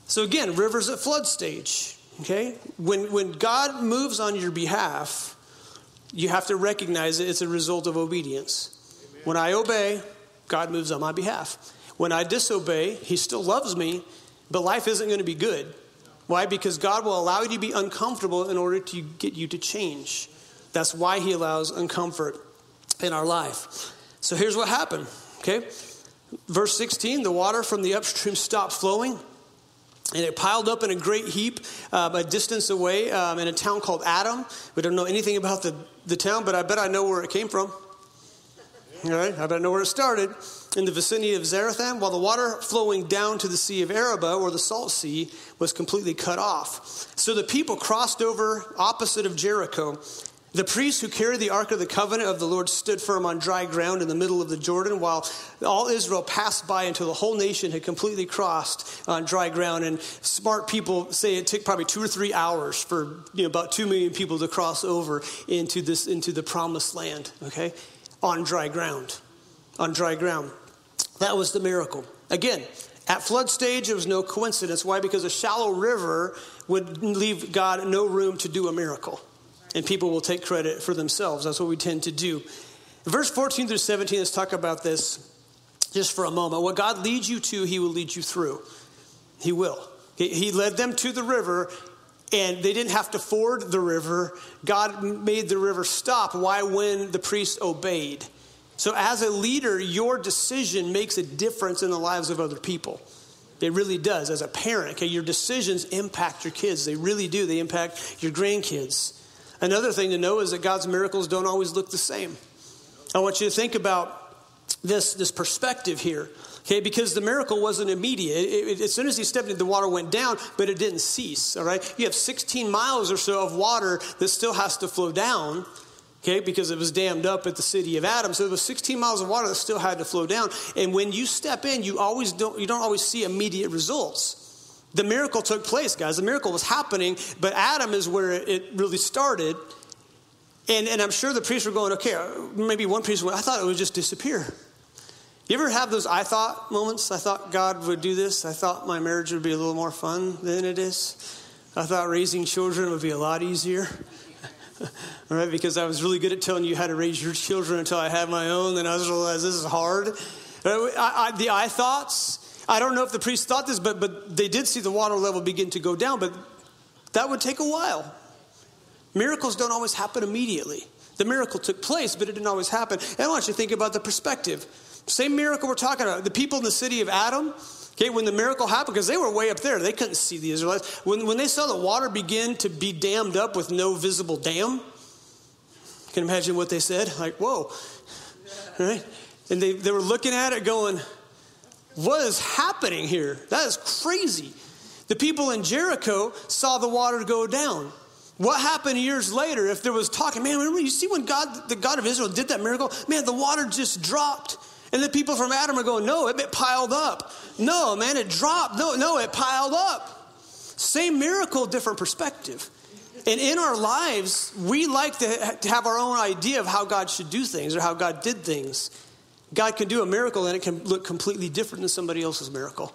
So again, rivers at flood stage. Okay? When, when God moves on your behalf, you have to recognize it. It's a result of obedience. Amen. When I obey, God moves on my behalf. When I disobey, He still loves me, but life isn't going to be good. Why? Because God will allow you to be uncomfortable in order to get you to change. That's why He allows uncomfort in our life. So here's what happened. Okay? Verse 16 the water from the upstream stopped flowing. And it piled up in a great heap uh, a distance away um, in a town called Adam. We don't know anything about the, the town, but I bet I know where it came from. All right, I bet I know where it started. In the vicinity of Zarethan, while the water flowing down to the Sea of Arabah, or the Salt Sea, was completely cut off. So the people crossed over opposite of Jericho the priests who carried the Ark of the Covenant of the Lord stood firm on dry ground in the middle of the Jordan while all Israel passed by until the whole nation had completely crossed on dry ground. And smart people say it took probably two or three hours for you know, about two million people to cross over into, this, into the promised land, okay? On dry ground. On dry ground. That was the miracle. Again, at flood stage, it was no coincidence. Why? Because a shallow river would leave God no room to do a miracle and people will take credit for themselves. That's what we tend to do. Verse 14 through 17, let's talk about this just for a moment. What God leads you to, He will lead you through. He will. He led them to the river, and they didn't have to ford the river. God made the river stop. Why? When the priest obeyed. So, as a leader, your decision makes a difference in the lives of other people. It really does. As a parent, okay, your decisions impact your kids. They really do. They impact your grandkids. Another thing to know is that God's miracles don't always look the same. I want you to think about this, this perspective here. Okay, because the miracle wasn't immediate. It, it, as soon as he stepped in, the water went down, but it didn't cease. All right, you have 16 miles or so of water that still has to flow down. Okay, because it was dammed up at the city of Adam, so there was 16 miles of water that still had to flow down. And when you step in, you always don't you don't always see immediate results. The miracle took place, guys. The miracle was happening, but Adam is where it really started. And, and I'm sure the priests were going, okay, maybe one priest went, I thought it would just disappear. You ever have those I thought moments? I thought God would do this. I thought my marriage would be a little more fun than it is. I thought raising children would be a lot easier. All right, because I was really good at telling you how to raise your children until I had my own, and I realized this is hard. Uh, I, I, the I thoughts, I don't know if the priests thought this, but, but they did see the water level begin to go down, but that would take a while. Miracles don't always happen immediately. The miracle took place, but it didn't always happen. And I want you to think about the perspective. Same miracle we're talking about. The people in the city of Adam, okay, when the miracle happened, because they were way up there, they couldn't see the Israelites. When, when they saw the water begin to be dammed up with no visible dam, you can imagine what they said? Like, whoa. Right? And they, they were looking at it going, what is happening here? That is crazy. The people in Jericho saw the water go down. What happened years later if there was talking, man, remember you see when God, the God of Israel did that miracle? Man, the water just dropped. And the people from Adam are going, no, it piled up. No, man, it dropped. No, no, it piled up. Same miracle, different perspective. And in our lives, we like to, to have our own idea of how God should do things or how God did things. God can do a miracle and it can look completely different than somebody else's miracle.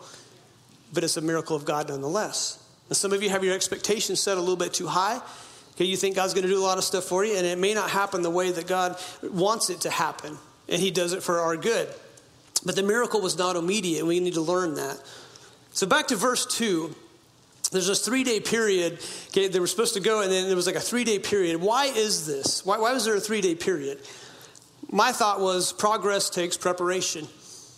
But it's a miracle of God nonetheless. And some of you have your expectations set a little bit too high. Okay, you think God's going to do a lot of stuff for you, and it may not happen the way that God wants it to happen, and He does it for our good. But the miracle was not immediate, and we need to learn that. So back to verse 2. There's this three day period. Okay, they were supposed to go, and then there was like a three day period. Why is this? Why, why was there a three day period? My thought was progress takes preparation.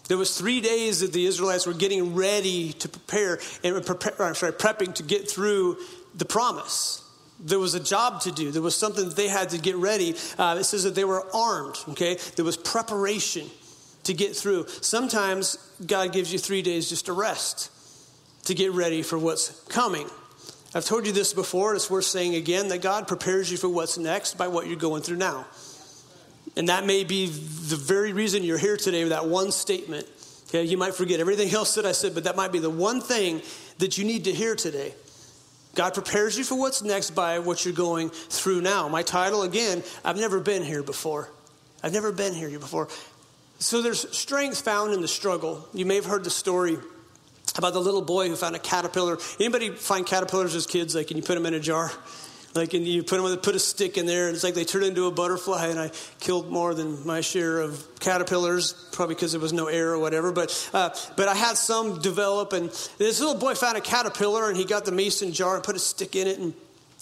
There was three days that the Israelites were getting ready to prepare and prepare, sorry, prepping to get through the promise. There was a job to do. There was something that they had to get ready. Uh, it says that they were armed. Okay, there was preparation to get through. Sometimes God gives you three days just to rest, to get ready for what's coming. I've told you this before, it's worth saying again that God prepares you for what's next by what you're going through now. And that may be the very reason you're here today with that one statement. Okay, you might forget everything else that I said, but that might be the one thing that you need to hear today. God prepares you for what's next by what you're going through now. My title, again, I've never been here before. I've never been here before. So there's strength found in the struggle. You may have heard the story about the little boy who found a caterpillar. Anybody find caterpillars as kids? Like, can you put them in a jar? Like, and you put them with, put a stick in there, and it's like they turn into a butterfly. And I killed more than my share of caterpillars, probably because there was no air or whatever. But, uh, but I had some develop, and this little boy found a caterpillar, and he got the mason jar and put a stick in it, and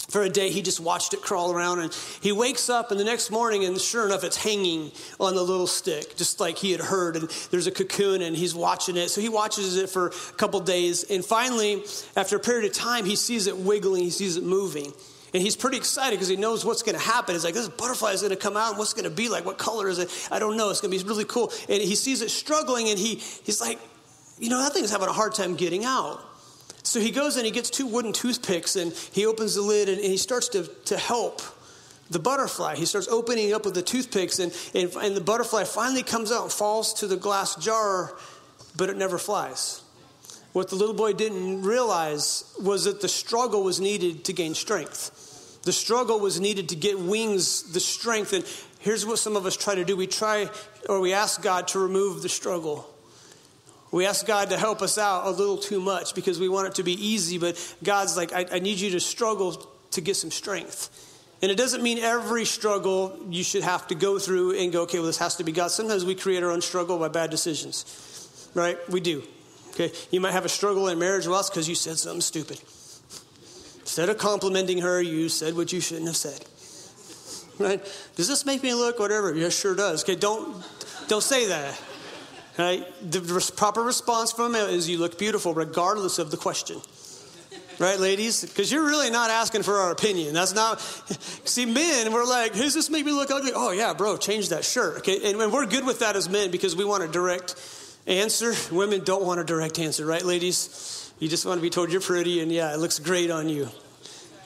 for a day he just watched it crawl around and he wakes up and the next morning and sure enough it's hanging on the little stick just like he had heard and there's a cocoon and he's watching it so he watches it for a couple days and finally after a period of time he sees it wiggling he sees it moving and he's pretty excited because he knows what's going to happen. He's like, this butterfly is going to come out, and what's going to be like? What color is it? I don't know. It's going to be really cool. And he sees it struggling, and he, he's like, you know, that thing's having a hard time getting out. So he goes and he gets two wooden toothpicks and he opens the lid and, he starts to, to help the butterfly. He starts opening up with the toothpicks and, and, and the butterfly finally comes out and falls to the glass jar, but it never flies. What the little boy didn't realize was that the struggle was needed to gain strength. The struggle was needed to get wings, the strength. And here's what some of us try to do we try or we ask God to remove the struggle. We ask God to help us out a little too much because we want it to be easy, but God's like, I, I need you to struggle to get some strength. And it doesn't mean every struggle you should have to go through and go, okay, well, this has to be God. Sometimes we create our own struggle by bad decisions, right? We do. Okay, you might have a struggle in marriage. Well, it's because you said something stupid. Instead of complimenting her, you said what you shouldn't have said. Right? Does this make me look whatever? Yes, sure does. Okay, don't don't say that. Right? The proper response from him is you look beautiful regardless of the question. Right, ladies? Because you're really not asking for our opinion. That's not. See, men, we're like, does this make me look ugly? Oh, yeah, bro, change that shirt. Okay, and, and we're good with that as men because we want to direct answer. Women don't want a direct answer, right, ladies? You just want to be told you're pretty and yeah, it looks great on you.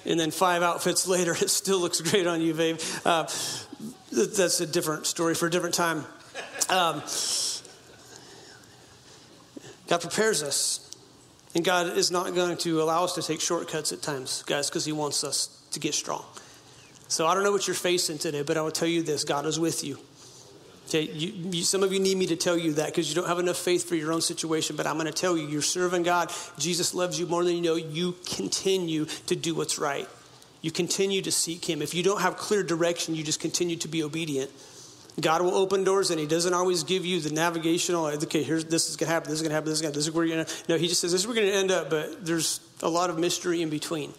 And then five outfits later, it still looks great on you, babe. Uh, that's a different story for a different time. Um, God prepares us. And God is not going to allow us to take shortcuts at times, guys, because He wants us to get strong. So I don't know what you're facing today, but I will tell you this God is with you. Okay, you, you, some of you need me to tell you that because you don't have enough faith for your own situation, but I'm going to tell you, you're serving God. Jesus loves you more than you know. You continue to do what's right. You continue to seek Him. If you don't have clear direction, you just continue to be obedient. God will open doors, and He doesn't always give you the navigational. Okay, here's this is going to happen. This is going to happen. This is going to. This is where you're to. No, He just says this is where we're going to end up. But there's a lot of mystery in between.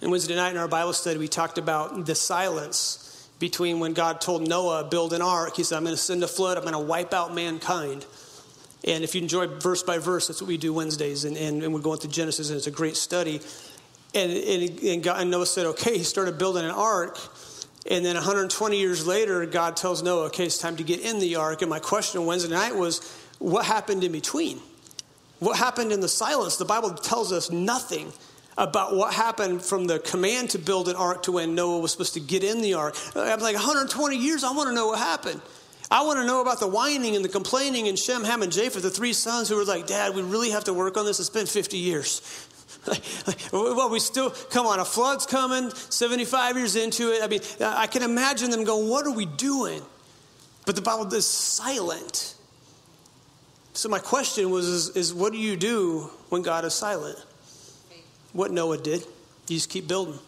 And Wednesday night in our Bible study, we talked about the silence between when God told Noah build an ark. He said, "I'm going to send a flood. I'm going to wipe out mankind." And if you enjoy verse by verse, that's what we do Wednesdays, and, and, and we're going through Genesis, and it's a great study. And, and, and, God, and Noah said, "Okay." He started building an ark. And then 120 years later, God tells Noah, okay, it's time to get in the ark. And my question Wednesday night was, what happened in between? What happened in the silence? The Bible tells us nothing about what happened from the command to build an ark to when Noah was supposed to get in the ark. I'm like, 120 years, I want to know what happened. I want to know about the whining and the complaining and Shem, Ham, and Japheth, the three sons who were like, Dad, we really have to work on this. It's been 50 years. well, we still, come on, a flood's coming, 75 years into it. I mean, I can imagine them going, What are we doing? But the Bible is silent. So, my question was is, is what do you do when God is silent? What Noah did. You just keep building.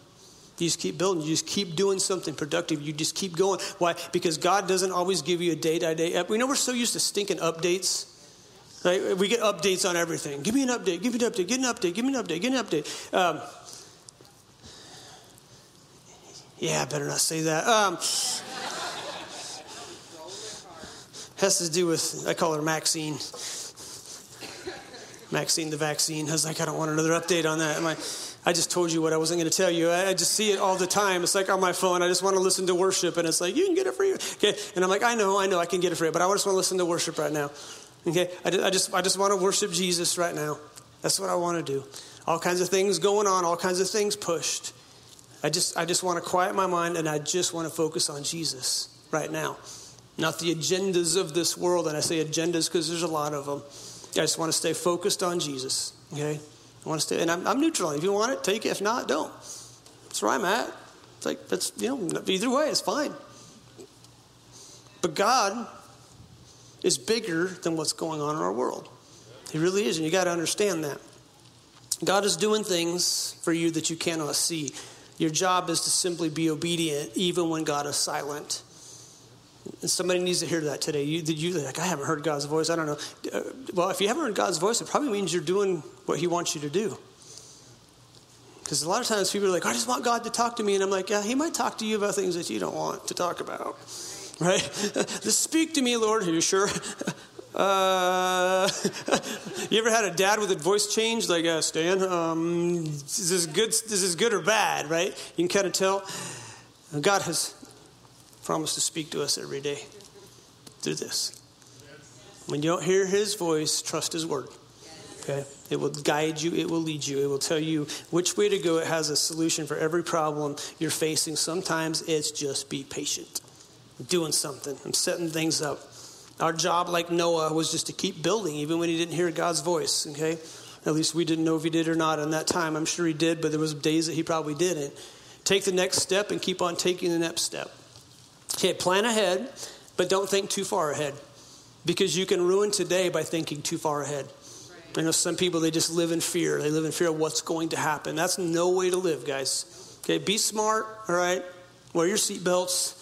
You just keep building. You just keep doing something productive. You just keep going. Why? Because God doesn't always give you a day by day. We know we're so used to stinking updates. Right? We get updates on everything. Give me an update. Give me an update. Get an update. Give me an update. Get an update. Um, yeah, I better not say that. Um, has to do with, I call her Maxine. Maxine the vaccine. I was like, I don't want another update on that. I'm like, I just told you what I wasn't going to tell you. I, I, just see it all the time. It's like on my phone. I just want to listen to worship, and it's like you can get it for free. Okay, and I'm like, I know, I know, I can get it for free, but I just want to listen to worship right now. Okay, I, I just, I just want to worship Jesus right now. That's what I want to do. All kinds of things going on, all kinds of things pushed. I just, I just want to quiet my mind, and I just want to focus on Jesus right now, not the agendas of this world. And I say agendas because there's a lot of them. I just want to stay focused on Jesus. Okay. I want to stay, and I'm, I'm neutral. If you want it, take it. If not, don't. That's where I'm at. It's like that's you know either way, it's fine. But God is bigger than what's going on in our world. He really is, and you got to understand that. God is doing things for you that you cannot see. Your job is to simply be obedient, even when God is silent. Somebody needs to hear that today. You, you like, I haven't heard God's voice. I don't know. Uh, well, if you haven't heard God's voice, it probably means you're doing what He wants you to do. Because a lot of times people are like, I just want God to talk to me. And I'm like, yeah, He might talk to you about things that you don't want to talk about. Right? just speak to me, Lord. Are you sure? Uh, you ever had a dad with a voice change, like uh, Stan? Um, is this good? Is this good or bad? Right? You can kind of tell. God has promised to speak to us every day through this. When you don't hear his voice, trust his word. Okay? It will guide you, it will lead you, it will tell you which way to go. It has a solution for every problem you're facing. Sometimes it's just be patient. I'm doing something, I'm setting things up. Our job, like Noah, was just to keep building, even when he didn't hear God's voice. Okay? At least we didn't know if he did or not in that time. I'm sure he did, but there was days that he probably didn't. Take the next step and keep on taking the next step. Okay, plan ahead, but don't think too far ahead because you can ruin today by thinking too far ahead. I know some people, they just live in fear. They live in fear of what's going to happen. That's no way to live, guys. Okay, be smart, all right? Wear your seatbelts,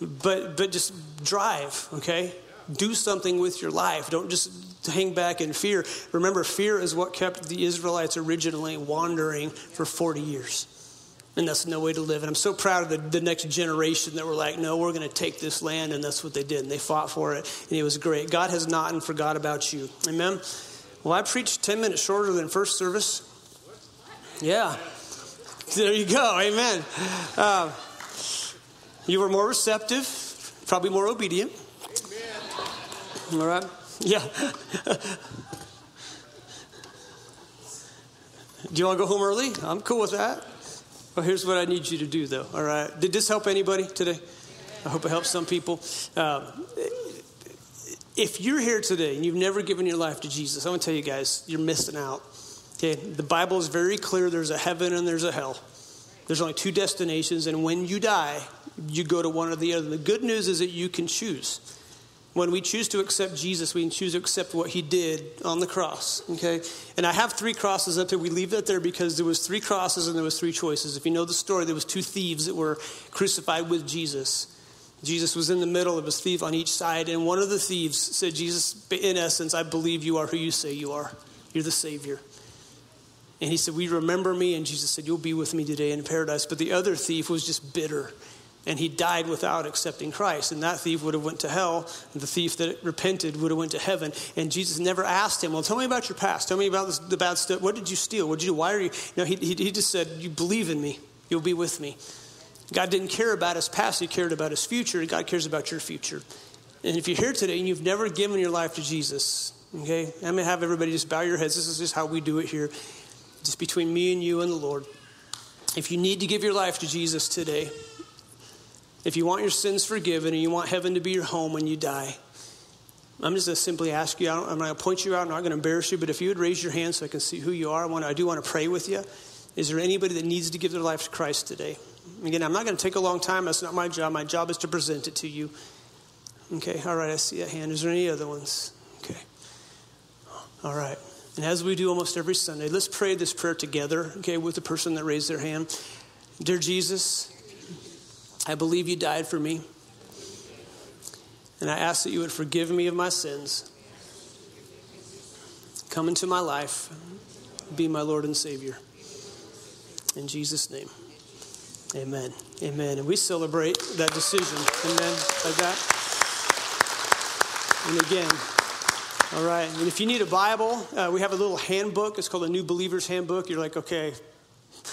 but, but just drive, okay? Do something with your life. Don't just hang back in fear. Remember, fear is what kept the Israelites originally wandering for 40 years. And that's no way to live. And I'm so proud of the, the next generation that were like, no, we're going to take this land. And that's what they did. And they fought for it. And it was great. God has not and forgot about you. Amen. Well, I preached 10 minutes shorter than first service. Yeah. There you go. Amen. Uh, you were more receptive, probably more obedient. Amen. All right? Yeah. Do you want to go home early? I'm cool with that. Well, here's what I need you to do, though. All right. Did this help anybody today? I hope it helps some people. Um, if you're here today and you've never given your life to Jesus, I want to tell you guys, you're missing out. Okay, the Bible is very clear. There's a heaven and there's a hell. There's only two destinations, and when you die, you go to one or the other. The good news is that you can choose. When we choose to accept Jesus, we choose to accept what he did on the cross. Okay? And I have three crosses up there. We leave that there because there was three crosses and there was three choices. If you know the story, there was two thieves that were crucified with Jesus. Jesus was in the middle of his thief on each side, and one of the thieves said, Jesus, in essence, I believe you are who you say you are. You're the Savior. And he said, We remember me? And Jesus said, You'll be with me today in paradise. But the other thief was just bitter and he died without accepting Christ. And that thief would have went to hell, and the thief that repented would have went to heaven. And Jesus never asked him, "Well, tell me about your past. Tell me about this, the bad stuff. What did you steal? What did you do? Why are you?" No, he, he, he just said, "You believe in me. You'll be with me." God didn't care about his past; He cared about his future. God cares about your future. And if you're here today and you've never given your life to Jesus, okay, I'm gonna have everybody just bow your heads. This is just how we do it here, just between me and you and the Lord. If you need to give your life to Jesus today, if you want your sins forgiven and you want heaven to be your home when you die, I'm just going to simply ask you, I'm going to point you out, I'm not going to embarrass you, but if you would raise your hand so I can see who you are, I, want I do want to pray with you. Is there anybody that needs to give their life to Christ today? Again, I'm not going to take a long time. That's not my job. My job is to present it to you. Okay, all right, I see a hand. Is there any other ones? Okay. All right. And as we do almost every Sunday, let's pray this prayer together, okay, with the person that raised their hand. Dear Jesus, I believe you died for me. And I ask that you would forgive me of my sins. Come into my life. Be my Lord and Savior. In Jesus' name. Amen. Amen. And we celebrate that decision. Amen. Like that. And again, all right. And if you need a Bible, uh, we have a little handbook. It's called a New Believer's Handbook. You're like, okay,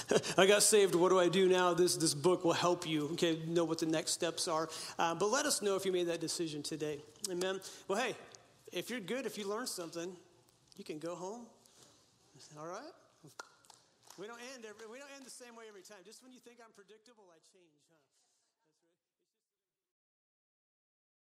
I got saved. What do I do now? This, this book will help you, okay, know what the next steps are. Uh, but let us know if you made that decision today. Amen. Well, hey, if you're good, if you learned something, you can go home. All right? We don't end every, we don't end the same way every time. Just when you think I'm predictable, I change?